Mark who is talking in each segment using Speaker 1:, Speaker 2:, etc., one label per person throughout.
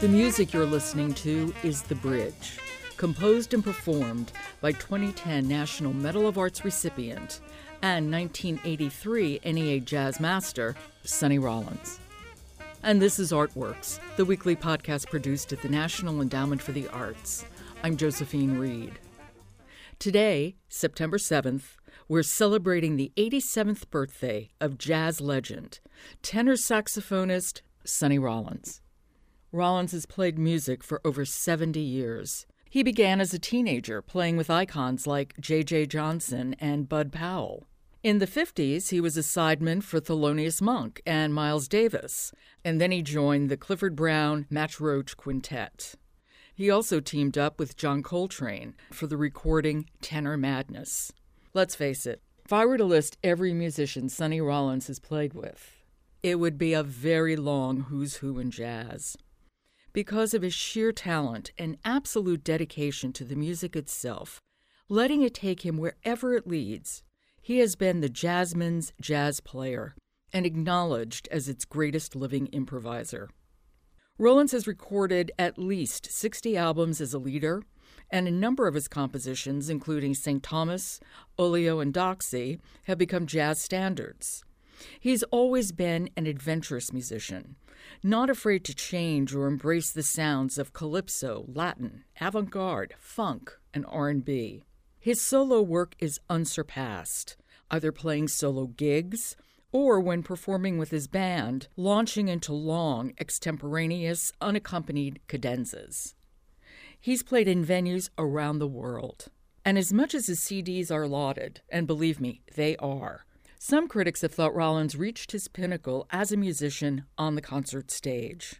Speaker 1: The music you're listening to is The Bridge, composed and performed by 2010 National Medal of Arts recipient and 1983 NEA Jazz Master Sonny Rollins. And this is Artworks, the weekly podcast produced at the National Endowment for the Arts. I'm Josephine Reed. Today, September 7th, we're celebrating the 87th birthday of jazz legend, tenor saxophonist Sonny Rollins. Rollins has played music for over 70 years. He began as a teenager playing with icons like J.J. Johnson and Bud Powell. In the 50s, he was a sideman for Thelonious Monk and Miles Davis, and then he joined the Clifford Brown Max Roach Quintet. He also teamed up with John Coltrane for the recording Tenor Madness. Let's face it, if I were to list every musician Sonny Rollins has played with, it would be a very long who's who in jazz. Because of his sheer talent and absolute dedication to the music itself, letting it take him wherever it leads, he has been the jazzman's jazz player and acknowledged as its greatest living improviser. Rollins has recorded at least 60 albums as a leader, and a number of his compositions, including St. Thomas, Oleo, and Doxy, have become jazz standards. He's always been an adventurous musician, not afraid to change or embrace the sounds of calypso, Latin, avant-garde, funk, and R&B. His solo work is unsurpassed, either playing solo gigs or when performing with his band, launching into long, extemporaneous, unaccompanied cadenzas. He's played in venues around the world. And as much as his CDs are lauded, and believe me, they are, some critics have thought Rollins reached his pinnacle as a musician on the concert stage.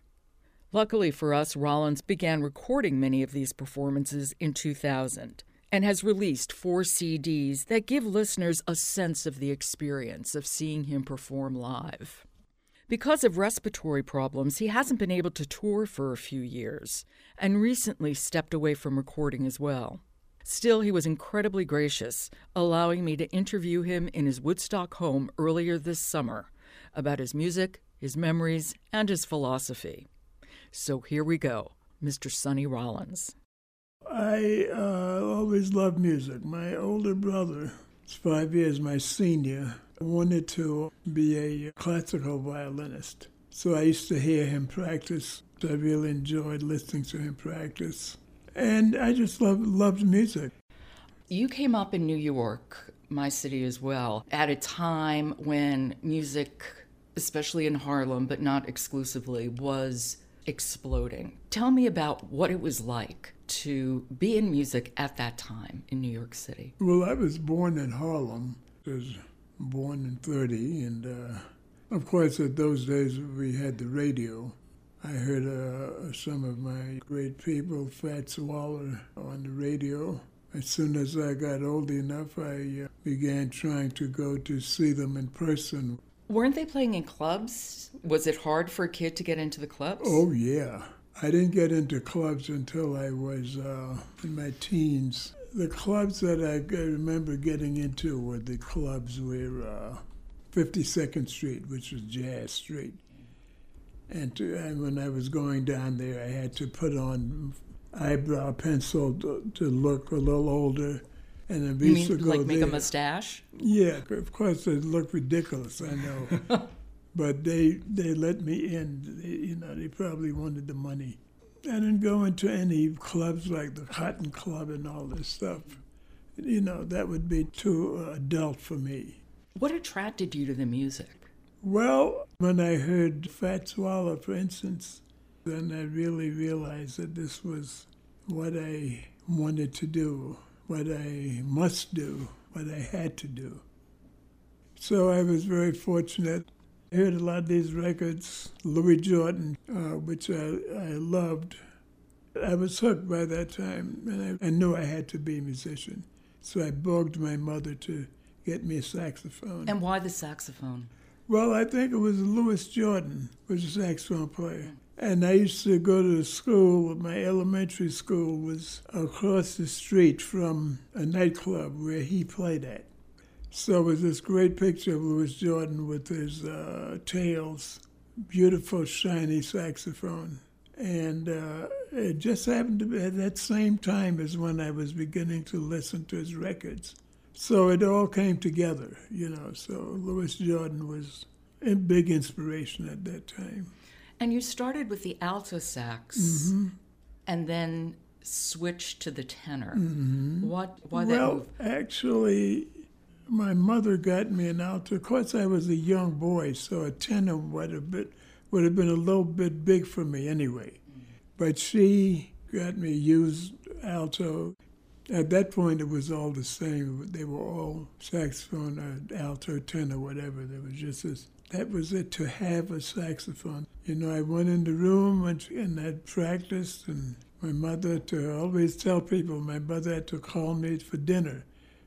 Speaker 1: Luckily for us, Rollins began recording many of these performances in 2000 and has released four CDs that give listeners a sense of the experience of seeing him perform live. Because of respiratory problems, he hasn't been able to tour for a few years and recently stepped away from recording as well. Still, he was incredibly gracious, allowing me to interview him in his Woodstock home earlier this summer about his music, his memories, and his philosophy. So here we go, Mr. Sonny Rollins.
Speaker 2: I uh, always loved music. My older brother, is five years my senior, wanted to be a classical violinist. So I used to hear him practice. I really enjoyed listening to him practice. And I just loved, loved music.
Speaker 1: You came up in New York, my city as well, at a time when music, especially in Harlem, but not exclusively, was exploding. Tell me about what it was like to be in music at that time in New York City.
Speaker 2: Well, I was born in Harlem. I was born in 30, and uh, of course, at those days we had the radio. I heard uh, some of my great people, Fats Waller, on the radio. As soon as I got old enough, I uh, began trying to go to see them in person.
Speaker 1: Weren't they playing in clubs? Was it hard for a kid to get into the clubs?
Speaker 2: Oh, yeah. I didn't get into clubs until I was uh, in my teens. The clubs that I remember getting into were the clubs where uh, 52nd Street, which was Jazz Street. And, to, and, when I was going down there, I had to put on eyebrow pencil to, to look a little older.
Speaker 1: And then we you used mean, to go like make there. a mustache?
Speaker 2: Yeah, of course it looked ridiculous. I know. but they they let me in. They, you know, they probably wanted the money. I didn't go into any clubs like the Cotton Club and all this stuff. You know, that would be too adult for me.
Speaker 1: What attracted you to the music?
Speaker 2: Well, when I heard Fats Waller, for instance, then I really realized that this was what I wanted to do, what I must do, what I had to do. So I was very fortunate I heard a lot of these records, Louis Jordan, uh, which I, I loved. I was hooked by that time, and I, I knew I had to be a musician. So I begged my mother to get me a saxophone.
Speaker 1: And why the saxophone?
Speaker 2: Well, I think it was Louis Jordan was a saxophone player. And I used to go to school, my elementary school was across the street from a nightclub where he played at. So it was this great picture of Louis Jordan with his uh, tails, beautiful shiny saxophone. And uh, it just happened to be at that same time as when I was beginning to listen to his records. So it all came together, you know. So Louis Jordan was a big inspiration at that time.
Speaker 1: And you started with the alto sax
Speaker 2: Mm-hmm.
Speaker 1: and then switched to the tenor.
Speaker 2: Mm-hmm.
Speaker 1: What, why that
Speaker 2: well,
Speaker 1: move?
Speaker 2: actually, my mother got me an alto. Of course, I was a young boy, so a tenor would have been, would have been a little bit big for me anyway. But she got me used alto. At that point, it was all the same. They were all saxophone or alto, tenor, whatever. There was just this. That was it to have a saxophone. You know, I went in the room and, I practiced, and my mother to always tell people my mother had to call me for dinner.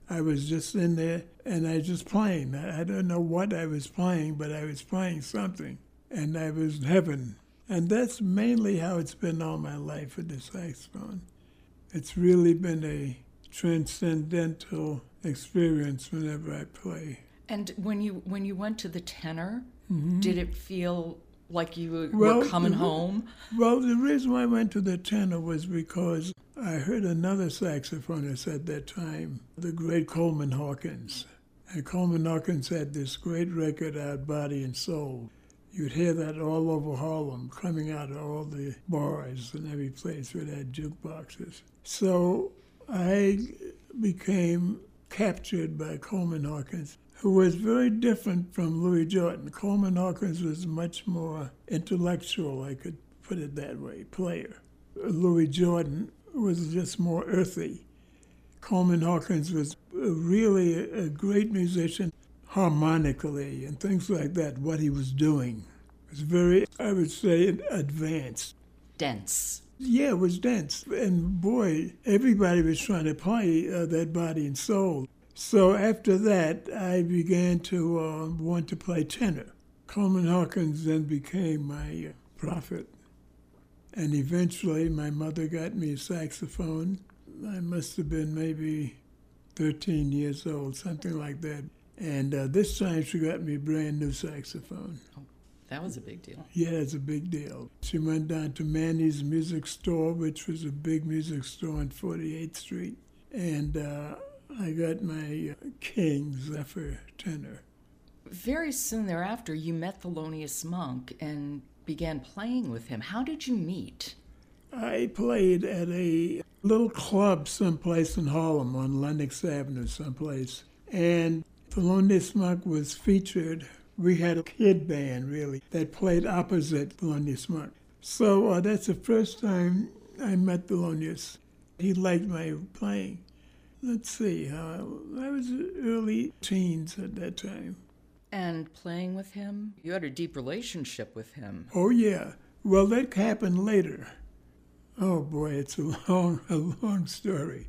Speaker 2: I was just in there and I just playing. I don't know what I was playing, but I was playing something, and I was in heaven. And that's mainly how it's been all my life with the saxophone. It's really been a transcendental experience whenever I play.
Speaker 1: And when you when you went to the tenor, did it feel like you were,
Speaker 2: Mm-hmm. Well,
Speaker 1: were coming
Speaker 2: the-
Speaker 1: home?
Speaker 2: Well, the reason why I went to the tenor was because I heard another saxophonist at that time, the great Coleman Hawkins. And Coleman Hawkins had this great record out, Body and Soul. You'd hear that all over Harlem, coming out of all the bars and every place where they had jukeboxes. So I became captured by Coleman Hawkins, who was very different from Louis Jordan. Coleman Hawkins was much more intellectual, I could put it that way, player. Louis Jordan was just more earthy. Coleman Hawkins was really a, great musician harmonically and things like that, what he was doing. It was very, I would say, advanced.
Speaker 1: Dense.
Speaker 2: Yeah, it was dense. And boy, everybody was trying to play uh, that body and soul. So after that, I began to uh, want to play tenor. Coleman Hawkins then became my uh, prophet. And eventually, my mother got me a saxophone. I must have been maybe 13 years old, something like that. And uh, this time, she got me a brand new saxophone.
Speaker 1: That was a big deal.
Speaker 2: Yeah, it's a big deal. She went down to Manny's Music Store, which was a big music store on 48th Street, and uh, I got my uh, King Zephyr tenor.
Speaker 1: Very soon thereafter, you met Thelonious Monk and began playing with him. How did you meet?
Speaker 2: I played at a little club someplace in Harlem on Lenox Avenue, someplace, and Thelonious Monk was featured. We had a kid band, really, that played opposite Thelonious Monk. So uh, that's the first time I met Thelonious. He liked my playing. Let's see, uh, I was early teens at that time.
Speaker 1: And playing with him? You had a deep relationship with him.
Speaker 2: Oh, yeah. Well, that happened later. Oh, boy, it's a long, a long story.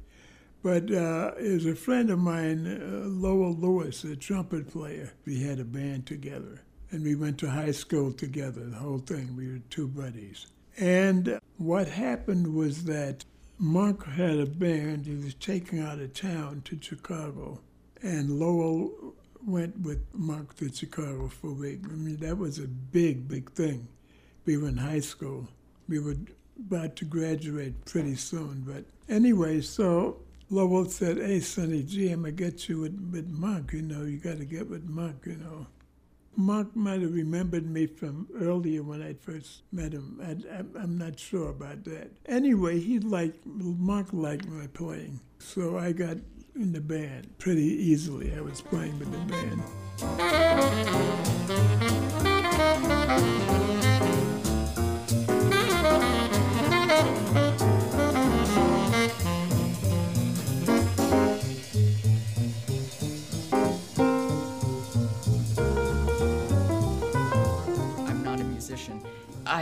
Speaker 2: But uh, there's a friend of mine, uh, Lowell Lewis, a trumpet player. We had a band together, and we went to high school together, the whole thing. We were two buddies. And what happened was that Monk had a band. He was taken out of town to Chicago, and Lowell went with Monk to Chicago for a week. I mean, that was a big, big thing. We were in high school. We were about to graduate pretty soon. But anyway, so Lowell said, Hey, Sonny G, I'm to get you with, with Monk. You know, you got to get with Monk, you know. Monk might have remembered me from earlier when I first met him. I, I'm not sure about that. Anyway, he liked, Monk liked my playing. So I got in the band pretty easily. I was playing with the band.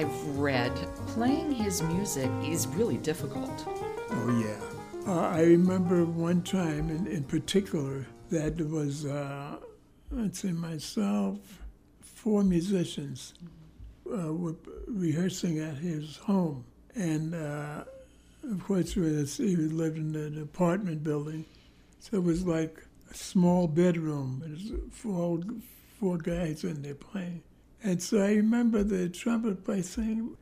Speaker 1: I've read playing his music is really difficult.
Speaker 2: Oh, yeah. Uh, I remember one time in, in particular that was, uh, let's say, myself, four musicians uh, were rehearsing at his home. And uh, of course, he lived in an apartment building. So it was like a small bedroom. There's four, four guys in there playing. And so I remember the trumpet player saying,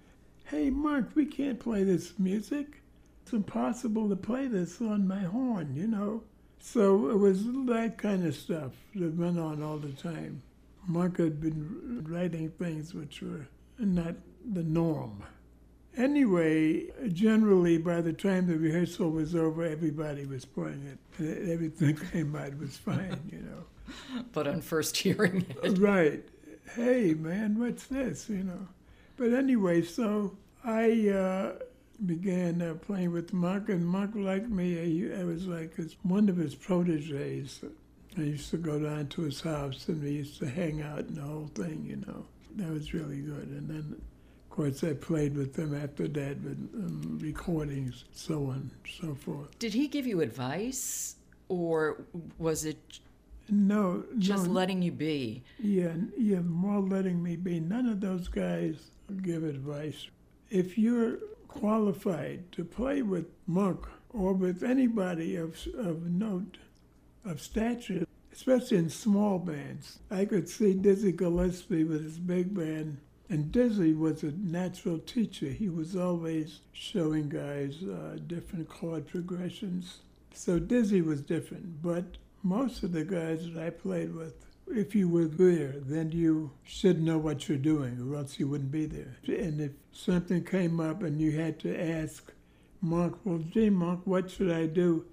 Speaker 2: Hey, Monk, we can't play this music. It's impossible to play this on my horn, you know. So it was that kind of stuff that went on all the time. Monk had been writing things which were not the norm. Anyway, generally, by the time the rehearsal was over, everybody was playing it. Everything came out was fine, you know.
Speaker 1: But on first hearing it.
Speaker 2: Right. Hey, man, what's this, you know? But anyway, so I uh, began uh, playing with Monk, and Monk liked me. I, I was like his, one of his proteges. I used to go down to his house, and we used to hang out and the whole thing, you know. That was really good. And then, of course, I played with them after that with um, recordings, so on, and so forth.
Speaker 1: Did he give you advice, or was it
Speaker 2: No,
Speaker 1: just
Speaker 2: no,
Speaker 1: letting you be?
Speaker 2: Yeah, yeah, more letting me be. None of those guys give advice. If you're qualified to play with Monk or with anybody of, of note, of stature, especially in small bands, I could see Dizzy Gillespie with his big band. And Dizzy was a natural teacher. He was always showing guys uh, different chord progressions. So Dizzy was different, but most of the guys that I played with if you were there, then you should know what you're doing, or else you wouldn't be there. And if something came up and you had to ask Monk, well, gee, Monk, what should I do?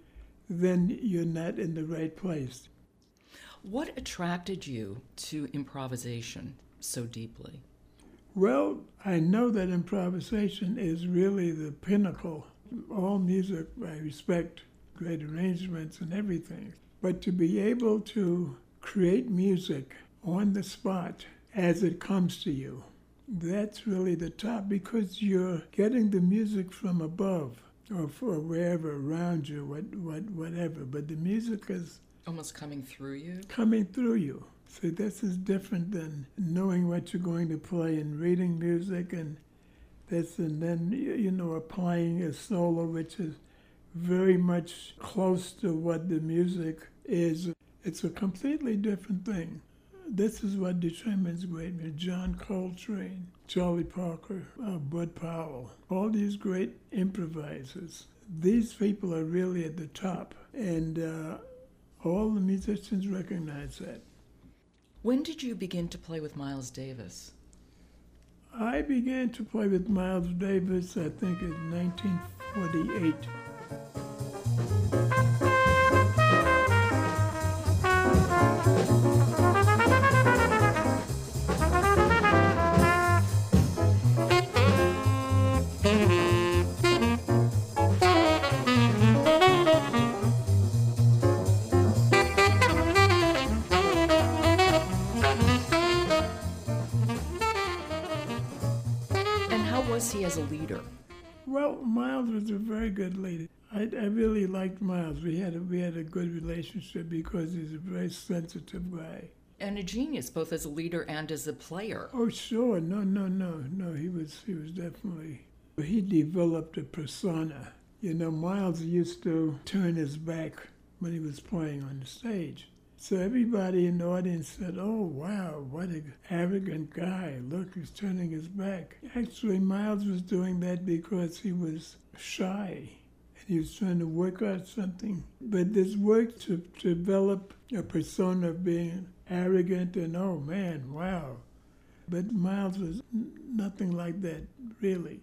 Speaker 2: Then you're not in the right place.
Speaker 1: What attracted you to improvisation so deeply?
Speaker 2: Well, I know that improvisation is really the pinnacle. All music, I respect great arrangements and everything. But to be able to create music on the spot as it comes to you. That's really the top because you're getting the music from above or, or wherever around you, what, what, whatever. But the music is
Speaker 1: Almost coming through you?
Speaker 2: coming through you. So this is different than knowing what you're going to play and reading music and this, and then you know applying a solo, which is very much close to what the music is. It's a completely different thing. This is what determines great music. John Coltrane, Charlie Parker, uh, Bud Powell, all these great improvisers. These people are really at the top, and uh, all the musicians recognize that.
Speaker 1: When did you begin to play with Miles Davis?
Speaker 2: I began to play with Miles Davis, I think, in 1948. Thank you. We had a, we had a good relationship because he's a very sensitive guy.
Speaker 1: And a genius, both as a leader and as a player.
Speaker 2: Oh, sure. No, no, no, no. He was he was definitely. He developed a persona. You know, Miles used to turn his back when he was playing on the stage. So everybody in the audience said, "Oh, wow, what an arrogant guy! Look, he's turning his back." Actually, Miles was doing that because he was shy. He was trying to work out something. But this work to, to develop a persona of being arrogant and, oh man, wow. But Miles was nothing like that, really.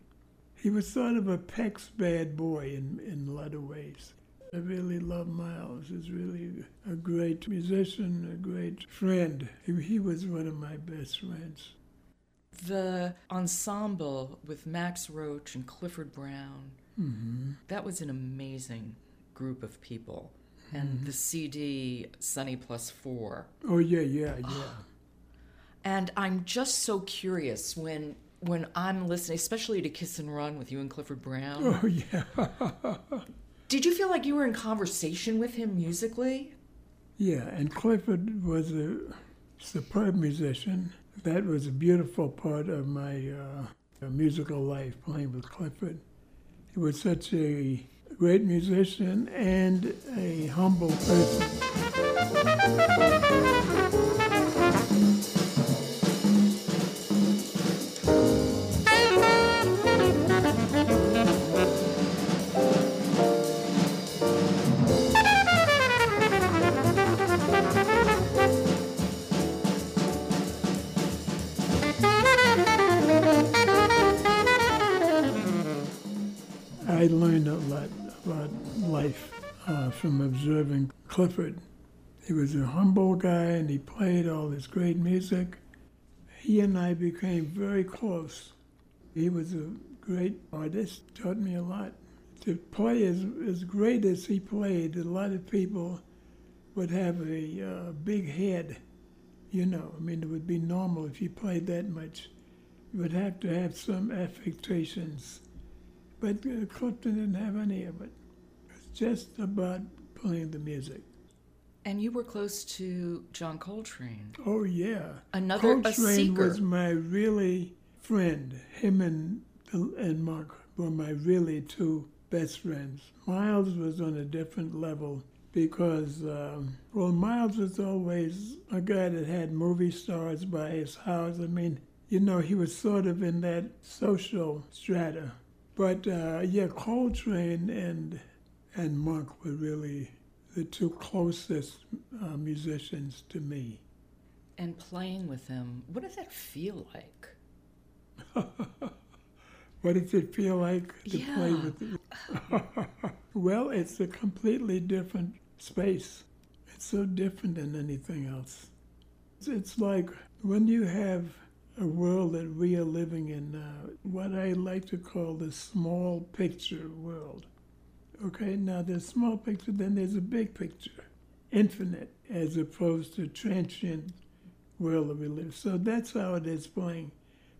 Speaker 2: He was sort of a Peck's bad boy in, in a lot of ways. I really love Miles. He's really a great musician, a great friend. He, he was one of my best friends.
Speaker 1: The ensemble with Max Roach and Clifford Brown, that was an amazing group of people. And the CD, Sonny Plus Four.
Speaker 2: Oh, yeah, yeah, yeah.
Speaker 1: And I'm just so curious when when I'm listening, especially to Kiss and Run with you and Clifford Brown.
Speaker 2: Oh, yeah.
Speaker 1: Did you feel like you were in conversation with him musically?
Speaker 2: Yeah, and Clifford was a superb musician. That was a beautiful part of my uh, musical life, playing with Clifford. He was such a great musician and a humble person. From observing Clifford. He was a humble guy and he played all this great music. He and I became very close. He was a great artist, taught me a lot. To play as, as great as he played, a lot of people would have a uh, big head. You know, I mean, it would be normal if you played that much. You would have to have some affectations. But uh, Clifford didn't have any of it. Just about playing the music.
Speaker 1: And you were close to John Coltrane.
Speaker 2: Oh yeah,
Speaker 1: Another- a
Speaker 2: Coltrane was my really friend. Him and and Monk were my really two best friends. Miles was on a different level because um, well, Miles was always a guy that had movie stars by his house. I mean, you know, he was sort of in that social strata. But uh, yeah, Coltrane and and Monk were really the two closest uh, musicians to me.
Speaker 1: And playing with them, what did that feel like?
Speaker 2: What does it feel like to play
Speaker 1: with
Speaker 2: with? well, it's a completely different space. It's so different than anything else. It's, it's like when you have a world that we are living in now, what I like to call the small picture world. Okay, now there's small picture, then there's a big picture, infinite, as opposed to transient world that we live. So that's how it is playing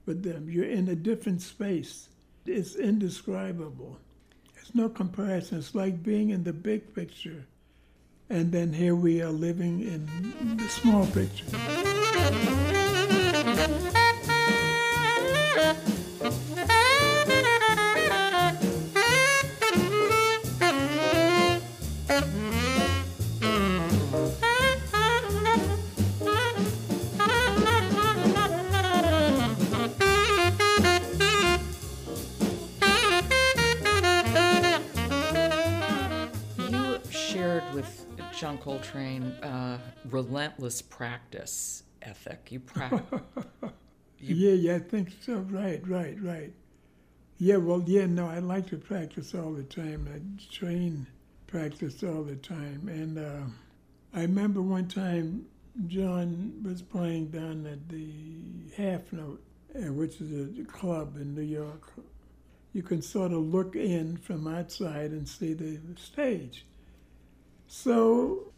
Speaker 2: with them. You're in a different space. It's indescribable. There's no comparison. It's like being in the big picture, and then here we are living in the small picture.
Speaker 1: Coltrane uh, relentless practice ethic. You practice.
Speaker 2: Yeah, yeah, I think so. Right, right, right. Yeah, well, yeah, no, I like to practice all the time. I train, practice all the time. And uh, I remember one time John was playing down at the Half Note, uh, which is a club in New York. You can sort of look in from outside and see the stage. So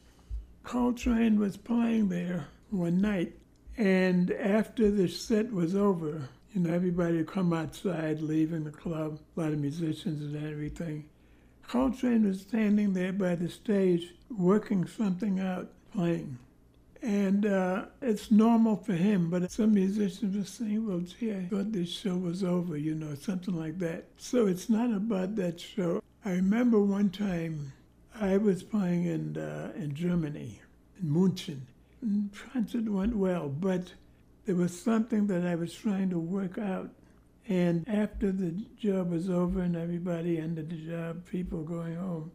Speaker 2: Coltrane was playing there one night, and after the set was over, you know, everybody would come outside, leaving the club, a lot of musicians and everything. Coltrane was standing there by the stage, working something out, playing. And uh, it's normal for him, but some musicians were saying, well, gee, I thought this show was over, you know, something like that. So it's not about that show. I remember one time I was playing in, uh, in Germany, in. And Transit went well, but there was something that I was trying to work out. And after the job was over and everybody ended the job, people going home,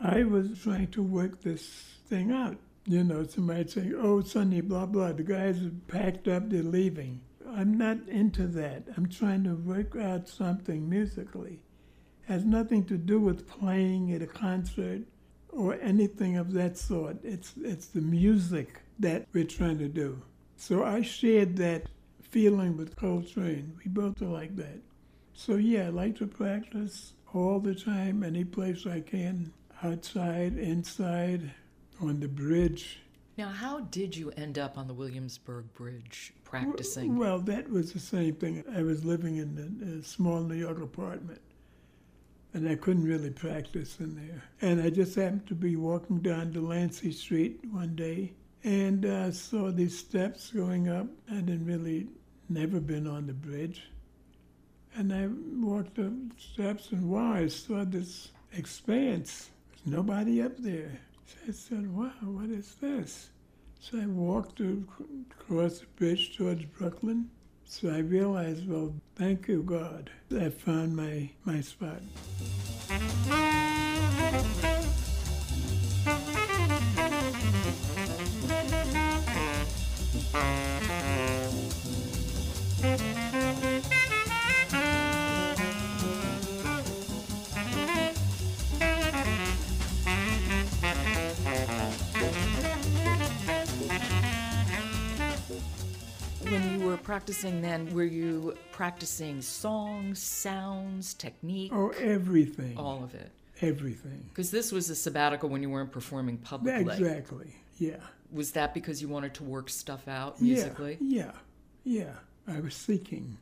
Speaker 2: I was trying to work this thing out. You know, somebody saying, oh, Sonny, blah, blah, the guys are packed up, they're leaving. I'm not into that. I'm trying to work out something musically. Has nothing to do with playing at a concert or anything of that sort. It's, it's the music that we're trying to do. So I shared that feeling with Coltrane. We both are like that. So yeah, I like to practice all the time, any place I can, outside, inside, on the bridge.
Speaker 1: now, how did you end up on the Williamsburg Bridge practicing?
Speaker 2: Well, that was the same thing. I was living in a, a small New York apartment, and I couldn't really practice in there. And I just happened to be walking down Delancey Street one day and uh, saw these steps going up. I didn't really, never been on the bridge. And I walked up steps, and wow, I saw this expanse. There's nobody up there. So I said, wow, what is this? So I walked across the bridge towards Brooklyn. So I realized, well, thank you, God. I found my, my spot.
Speaker 1: Practicing then, were you practicing songs, sounds, technique?
Speaker 2: Oh, everything.
Speaker 1: All of it.
Speaker 2: Everything.
Speaker 1: Because this was a sabbatical when you weren't performing publicly.
Speaker 2: Exactly. Yeah.
Speaker 1: Was that because you wanted to work stuff out musically?
Speaker 2: Yeah. Yeah. Yeah. I was seeking.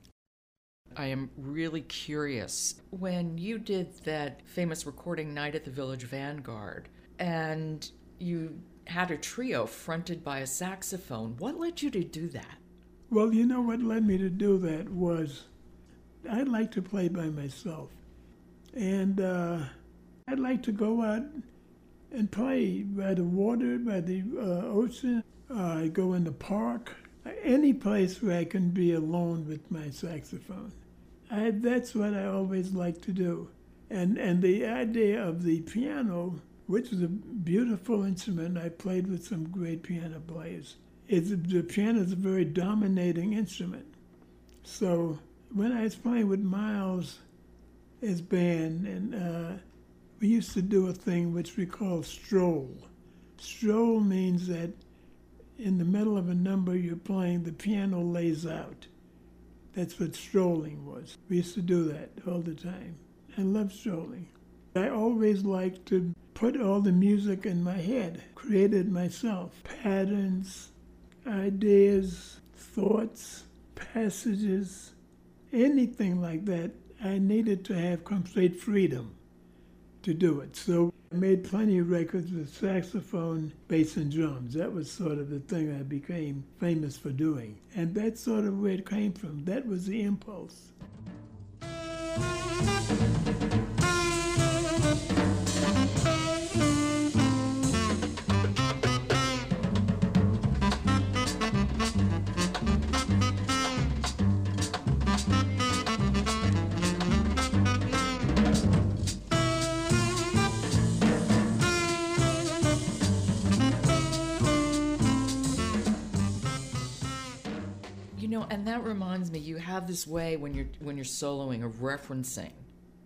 Speaker 1: I am really curious. When you did that famous recording night at the Village Vanguard and you had a trio fronted by a saxophone, what led you to do that?
Speaker 2: Well, you know what led me to do that was I'd like to play by myself. And uh, I'd like to go out and play by the water, by the uh, ocean. I go in the park, any place where I can be alone with my saxophone. I, that's what I always like to do. And, and the idea of the piano, which is a beautiful instrument, I played with some great piano players. It's, the piano is a very dominating instrument. So when I was playing with Miles, his band, and uh, we used to do a thing which we call stroll. Stroll means that in the middle of a number you're playing, the piano lays out. That's what strolling was. We used to do that all the time. I love strolling. I always liked to put all the music in my head, create it myself, patterns, ideas, thoughts, passages, anything like that. I needed to have complete freedom to do it. So I made plenty of records with saxophone, bass, and drums. That was sort of the thing I became famous for doing. And that's sort of where it came from. That was the impulse.
Speaker 1: And that reminds me, you have this way when you're when you're soloing of referencing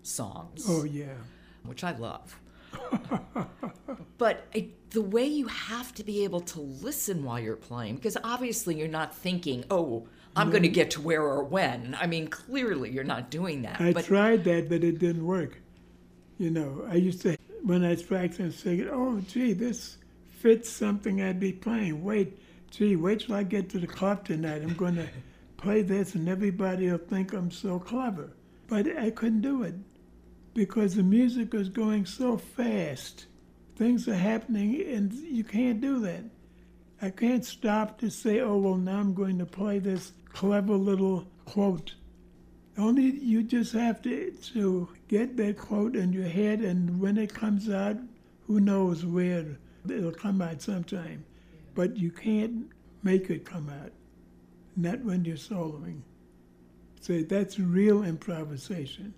Speaker 1: songs.
Speaker 2: Oh yeah,
Speaker 1: which I love. but it, the way you have to be able to listen while you're playing, because obviously you're not thinking, "Oh, I'm no. going to get to where or when." I mean, clearly you're not doing that.
Speaker 2: I but, tried that, but it didn't work. You know, I used to when I was practicing, and say, "Oh, gee, this fits something I'd be playing." Wait, gee, wait till I get to the club tonight. I'm going to play this and everybody will think I'm so clever. But I couldn't do it because the music was going so fast. Things are happening and you can't do that. I can't stop to say, oh, well, now I'm going to play this clever little quote. Only you just have to, to get that quote in your head, and when it comes out, who knows where it'll come out sometime. But you can't make it come out not when you're soloing. So that's real improvisation.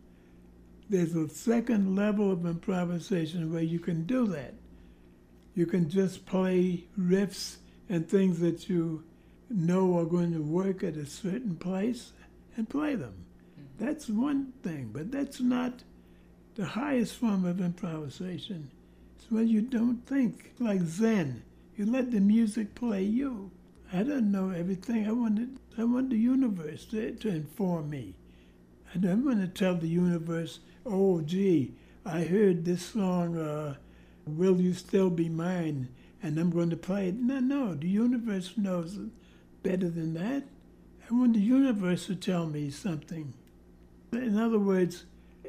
Speaker 2: There's a second level of improvisation where you can do that. You can just play riffs and things that you know are going to work at a certain place and play them. Mm-hmm. That's one thing, but that's not the highest form of improvisation. It's when you don't think, like Zen. You let the music play you. I didn't know everything. I wanted, I wanted the universe to, to inform me. I didn't want to tell the universe, oh, gee, I heard this song, uh, Will You Still Be Mine, and I'm going to play it. No, no, the universe knows better than that. I want the universe to tell me something. In other words,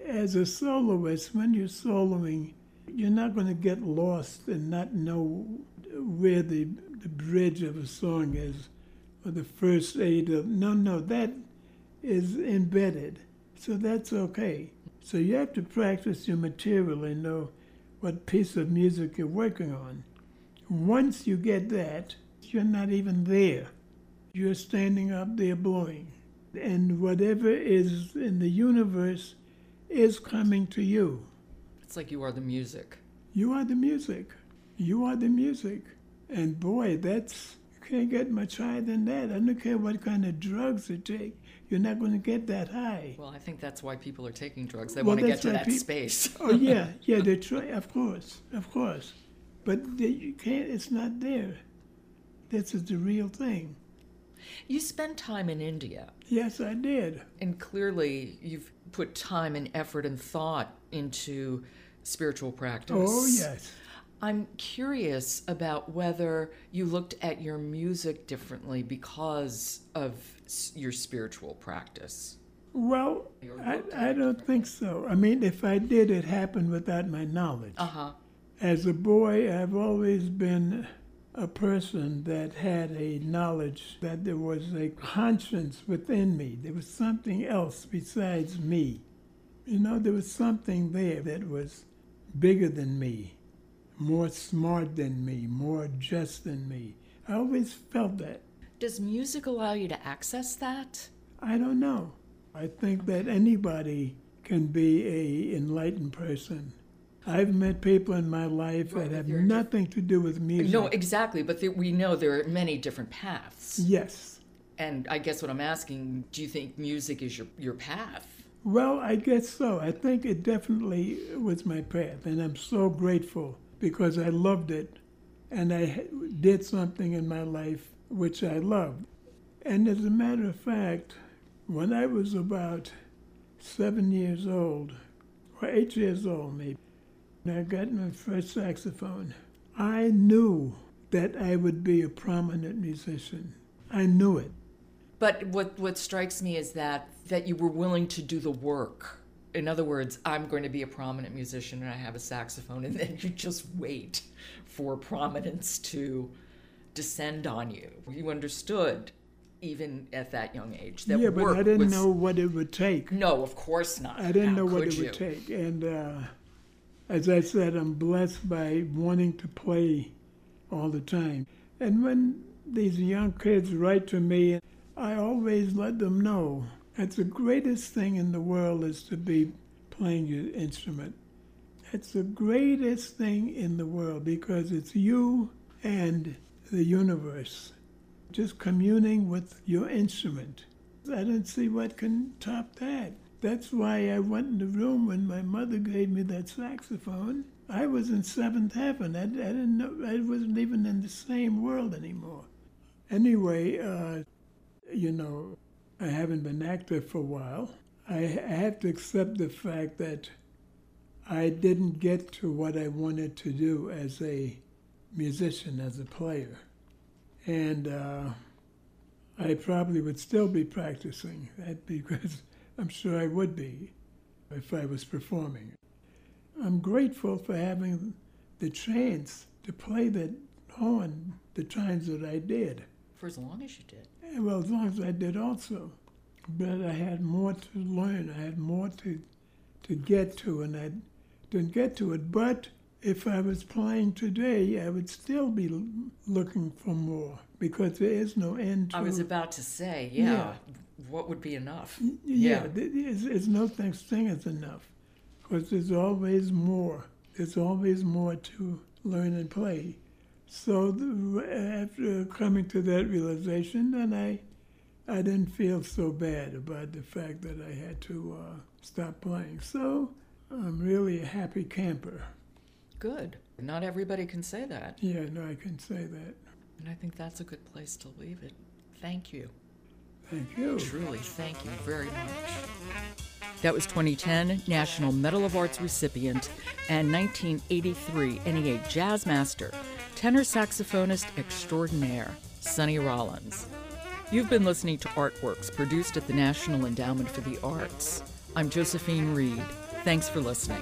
Speaker 2: as a soloist, when you're soloing, you're not going to get lost and not know where the the bridge of a song is, or the first aid of, no, no, that is embedded. So that's okay. So you have to practice your material and know what piece of music you're working on. Once you get that, you're not even there. You're standing up there blowing. And whatever is in the universe is coming to you.
Speaker 1: It's like you are the music.
Speaker 2: You are the music. You are the music. And boy, that's you can't get much higher than that. I don't care what kind of drugs you take. You're not going to get that high.
Speaker 1: Well, I think that's why people are taking drugs. They well, want to get to that pe- space.
Speaker 2: oh yeah, yeah. They try. Of course, of course. But they, you can't. It's not there. This is the real thing.
Speaker 1: You spent time in India,
Speaker 2: Yes, I did.
Speaker 1: and clearly you've put time and effort and thought into spiritual practice.
Speaker 2: Oh, yes.
Speaker 1: I'm curious about whether you looked at your music differently because of your spiritual practice.
Speaker 2: Well, I, I don't think so. I mean, if I did, it happened without my knowledge.
Speaker 1: Uh huh.
Speaker 2: As a boy, I've always been a person that had a knowledge that there was a conscience within me. There was something else besides me. You know, there was something there that was bigger than me, more smart than me, more just than me. I always felt that.
Speaker 1: Does music allow you to access that?
Speaker 2: I don't know. I think that anybody can be a enlightened person. I've met people in my life that have nothing to do with music.
Speaker 1: No, exactly. But there, we know there are many different paths.
Speaker 2: Yes.
Speaker 1: And I guess what I'm asking, do you think music is your, your path?
Speaker 2: Well, I guess so. I think it definitely was my path, and I'm so grateful because I loved it, and I did something in my life which I loved. And as a matter of fact, when I was about seven years old, or eight years old maybe, I got my first saxophone, I knew that I would be a prominent musician. I knew it.
Speaker 1: But what, what strikes me is that, that you were willing to do the work. In other words, I'm going to be a prominent musician and I have a saxophone, and then you just wait for prominence to descend on you. You understood, even at that young age, that
Speaker 2: yeah, but I didn't
Speaker 1: was,
Speaker 2: know what it would take.
Speaker 1: No, of course not.
Speaker 2: I didn't
Speaker 1: How
Speaker 2: know what it
Speaker 1: you?
Speaker 2: would take. And uh, as I said, I'm blessed by wanting to play all the time. And when these young kids write to me, I always let them know that the greatest thing in the world is to be playing your instrument. It's the greatest thing in the world because it's you and the universe just communing with your instrument. I don't see what can top that. That's why I went in the room when my mother gave me that saxophone. I was in seventh heaven. I, I didn't know. I wasn't even in the same world anymore. Anyway, uh, you know, I haven't been active for a while. I, have to accept the fact that I didn't get to what I wanted to do as a musician, as a player. And uh, I probably would still be practicing that because I'm sure I would be if I was performing. I'm grateful for having the chance to play that horn the times that I did.
Speaker 1: For as long as you did.
Speaker 2: Well, as long as I did also. But I had more to learn. I had more to to get to, and I didn't get to it. But if I was playing today, I would still be looking for more because there is no end to
Speaker 1: I was about to say, yeah,
Speaker 2: Yeah.
Speaker 1: what would be enough?
Speaker 2: Yeah, th- there's, there's no such thing as enough because there's always more. There's always more to learn and play. So the, after coming to that realization, then I, I didn't feel so bad about the fact that I had to uh, stop playing. So I'm really a happy camper.
Speaker 1: Good. Not everybody can say that.
Speaker 2: Yeah, no, I can say that.
Speaker 1: And I think that's a good place to leave it. Thank you.
Speaker 2: Thank you.
Speaker 1: Truly, thank you very much. That was 2010 National Medal of Arts recipient and 1983 NEA Jazz Master, tenor saxophonist extraordinaire, Sonny Rollins. You've been listening to Artworks produced at the National Endowment for the Arts. I'm Josephine Reed. Thanks for listening.